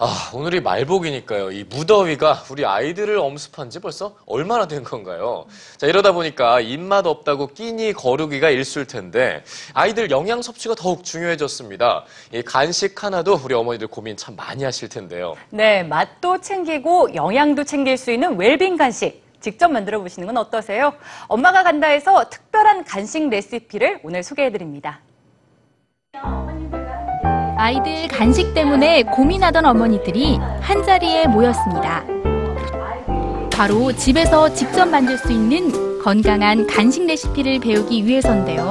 아, 오늘이 말복이니까요. 이 무더위가 우리 아이들을 엄습한 지 벌써 얼마나 된 건가요? 자, 이러다 보니까 입맛 없다고 끼니 거르기가 일수일 텐데 아이들 영양 섭취가 더욱 중요해졌습니다. 이 간식 하나도 우리 어머니들 고민 참 많이 하실 텐데요. 네, 맛도 챙기고 영양도 챙길 수 있는 웰빙 간식. 직접 만들어 보시는 건 어떠세요? 엄마가 간다 해서 특별한 간식 레시피를 오늘 소개해 드립니다. 아이들 간식 때문에 고민하던 어머니들이 한자리에 모였습니다. 바로 집에서 직접 만들 수 있는 건강한 간식 레시피를 배우기 위해서인데요.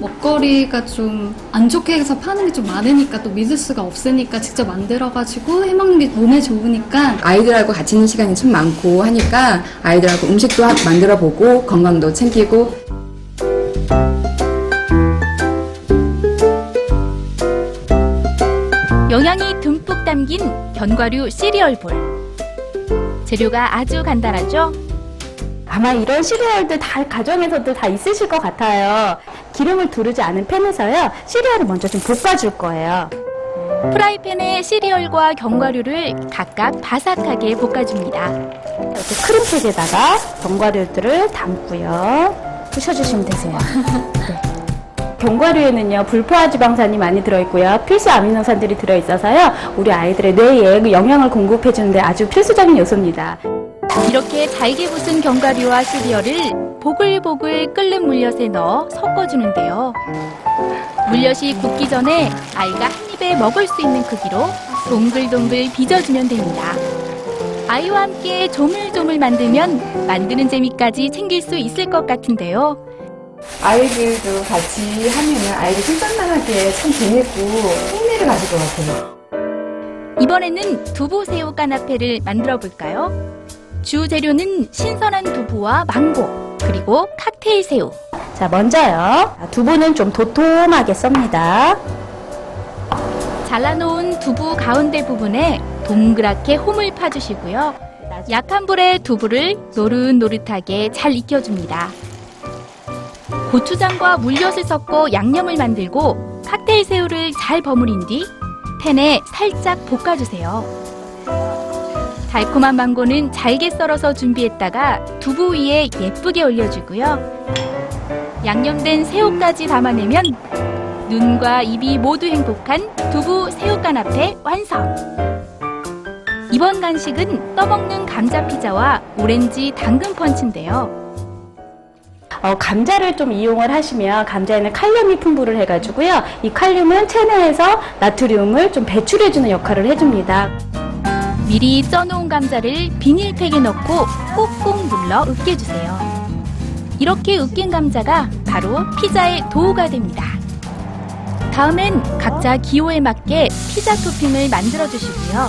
먹거리가 좀 안 좋게 해서 파는 게 좀 많으니까 또 믿을 수가 없으니까 직접 만들어가지고 해먹는 게 몸에 좋으니까 아이들하고 같이 있는 시간이 참 많고 하니까 아이들하고 음식도 하- 만들어 보고 건강도 챙기고 담긴 견과류 시리얼볼. 재료가 아주 간단하죠? 아마 이런 시리얼들 다 가정에서도 다 있으실 것 같아요. 기름을 두르지 않은 팬에서요, 시리얼을 먼저 좀 볶아줄 거예요. 프라이팬에 시리얼과 견과류를 각각 바삭하게 볶아줍니다. 이렇게 크림팩에다가 견과류들을 담고요. 부셔주시면 되세요. 네. 견과류에는요, 불포화 지방산이 많이 들어있고요, 필수 아미노산들이 들어있어서요, 우리 아이들의 뇌에 영양을 공급해 주는데 아주 필수적인 요소입니다. 이렇게 잘게 부순 견과류와 시리얼을 보글보글 끓는 물엿에 넣어 섞어주는데요. 물엿이 굳기 전에 아이가 한 입에 먹을 수 있는 크기로 동글동글 빚어주면 됩니다. 아이와 함께 조물조물 만들면 만드는 재미까지 챙길 수 있을 것 같은데요. 아이들도 같이 하면은 아이들 칭찬당하기에 참 재밌고 흥미를 가질 것 같아요. 이번에는 두부 새우 까나페를 만들어 볼까요? 주 재료는 신선한 두부와 망고, 그리고 칵테일 새우. 자, 먼저요, 두부는 좀 도톰하게 썹니다. 잘라놓은 두부 가운데 부분에 동그랗게 홈을 파주시고요. 약한 불에 두부를 노릇노릇하게 잘 익혀줍니다. 고추장과 물엿을 섞어 양념을 만들고 칵테일 새우를 잘 버무린 뒤 팬에 살짝 볶아주세요. 달콤한 망고는 잘게 썰어서 준비했다가 두부 위에 예쁘게 올려주고요. 양념된 새우까지 담아내면 눈과 입이 모두 행복한 두부 새우 까나페 완성! 이번 간식은 떠먹는 감자 피자와 오렌지 당근 펀치인데요. 어, 감자를 좀 이용을 하시면 감자에는 칼륨이 풍부를 해가지고요. 이 칼륨은 체내에서 나트륨을 좀 배출해주는 역할을 해줍니다. 미리 쪄놓은 감자를 비닐팩에 넣고 꾹꾹 눌러 으깨주세요. 이렇게 으깬 감자가 바로 피자의 도우가 됩니다. 다음엔 각자 기호에 맞게 피자 토핑을 만들어 주시고요.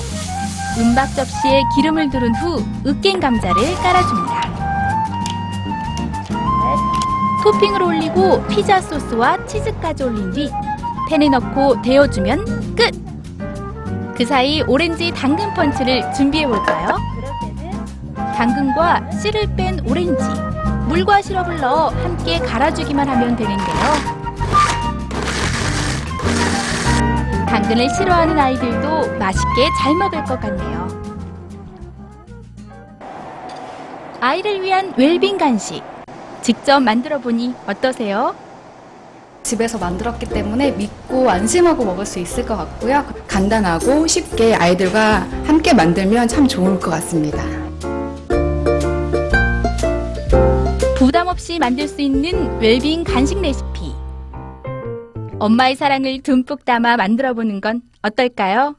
은박 접시에 기름을 두른 후 으깬 감자를 깔아줍니다. 토핑을 올리고 피자 소스와 치즈까지 올린 뒤 팬에 넣고 데워주면 끝! 그 사이 오렌지 당근 펀치를 준비해 볼까요? 당근과 씨를 뺀 오렌지, 물과 시럽을 넣어 함께 갈아주기만 하면 되는데요. 당근을 싫어하는 아이들도 맛있게 잘 먹을 것 같네요. 아이를 위한 웰빙 간식. 직접 만들어 보니 어떠세요? 집에서 만들었기 때문에 믿고 안심하고 먹을 수 있을 것 같고요. 간단하고 쉽게 아이들과 함께 만들면 참 좋을 것 같습니다. 부담 없이 만들 수 있는 웰빙 간식 레시피. 엄마의 사랑을 듬뿍 담아 만들어 보는 건 어떨까요?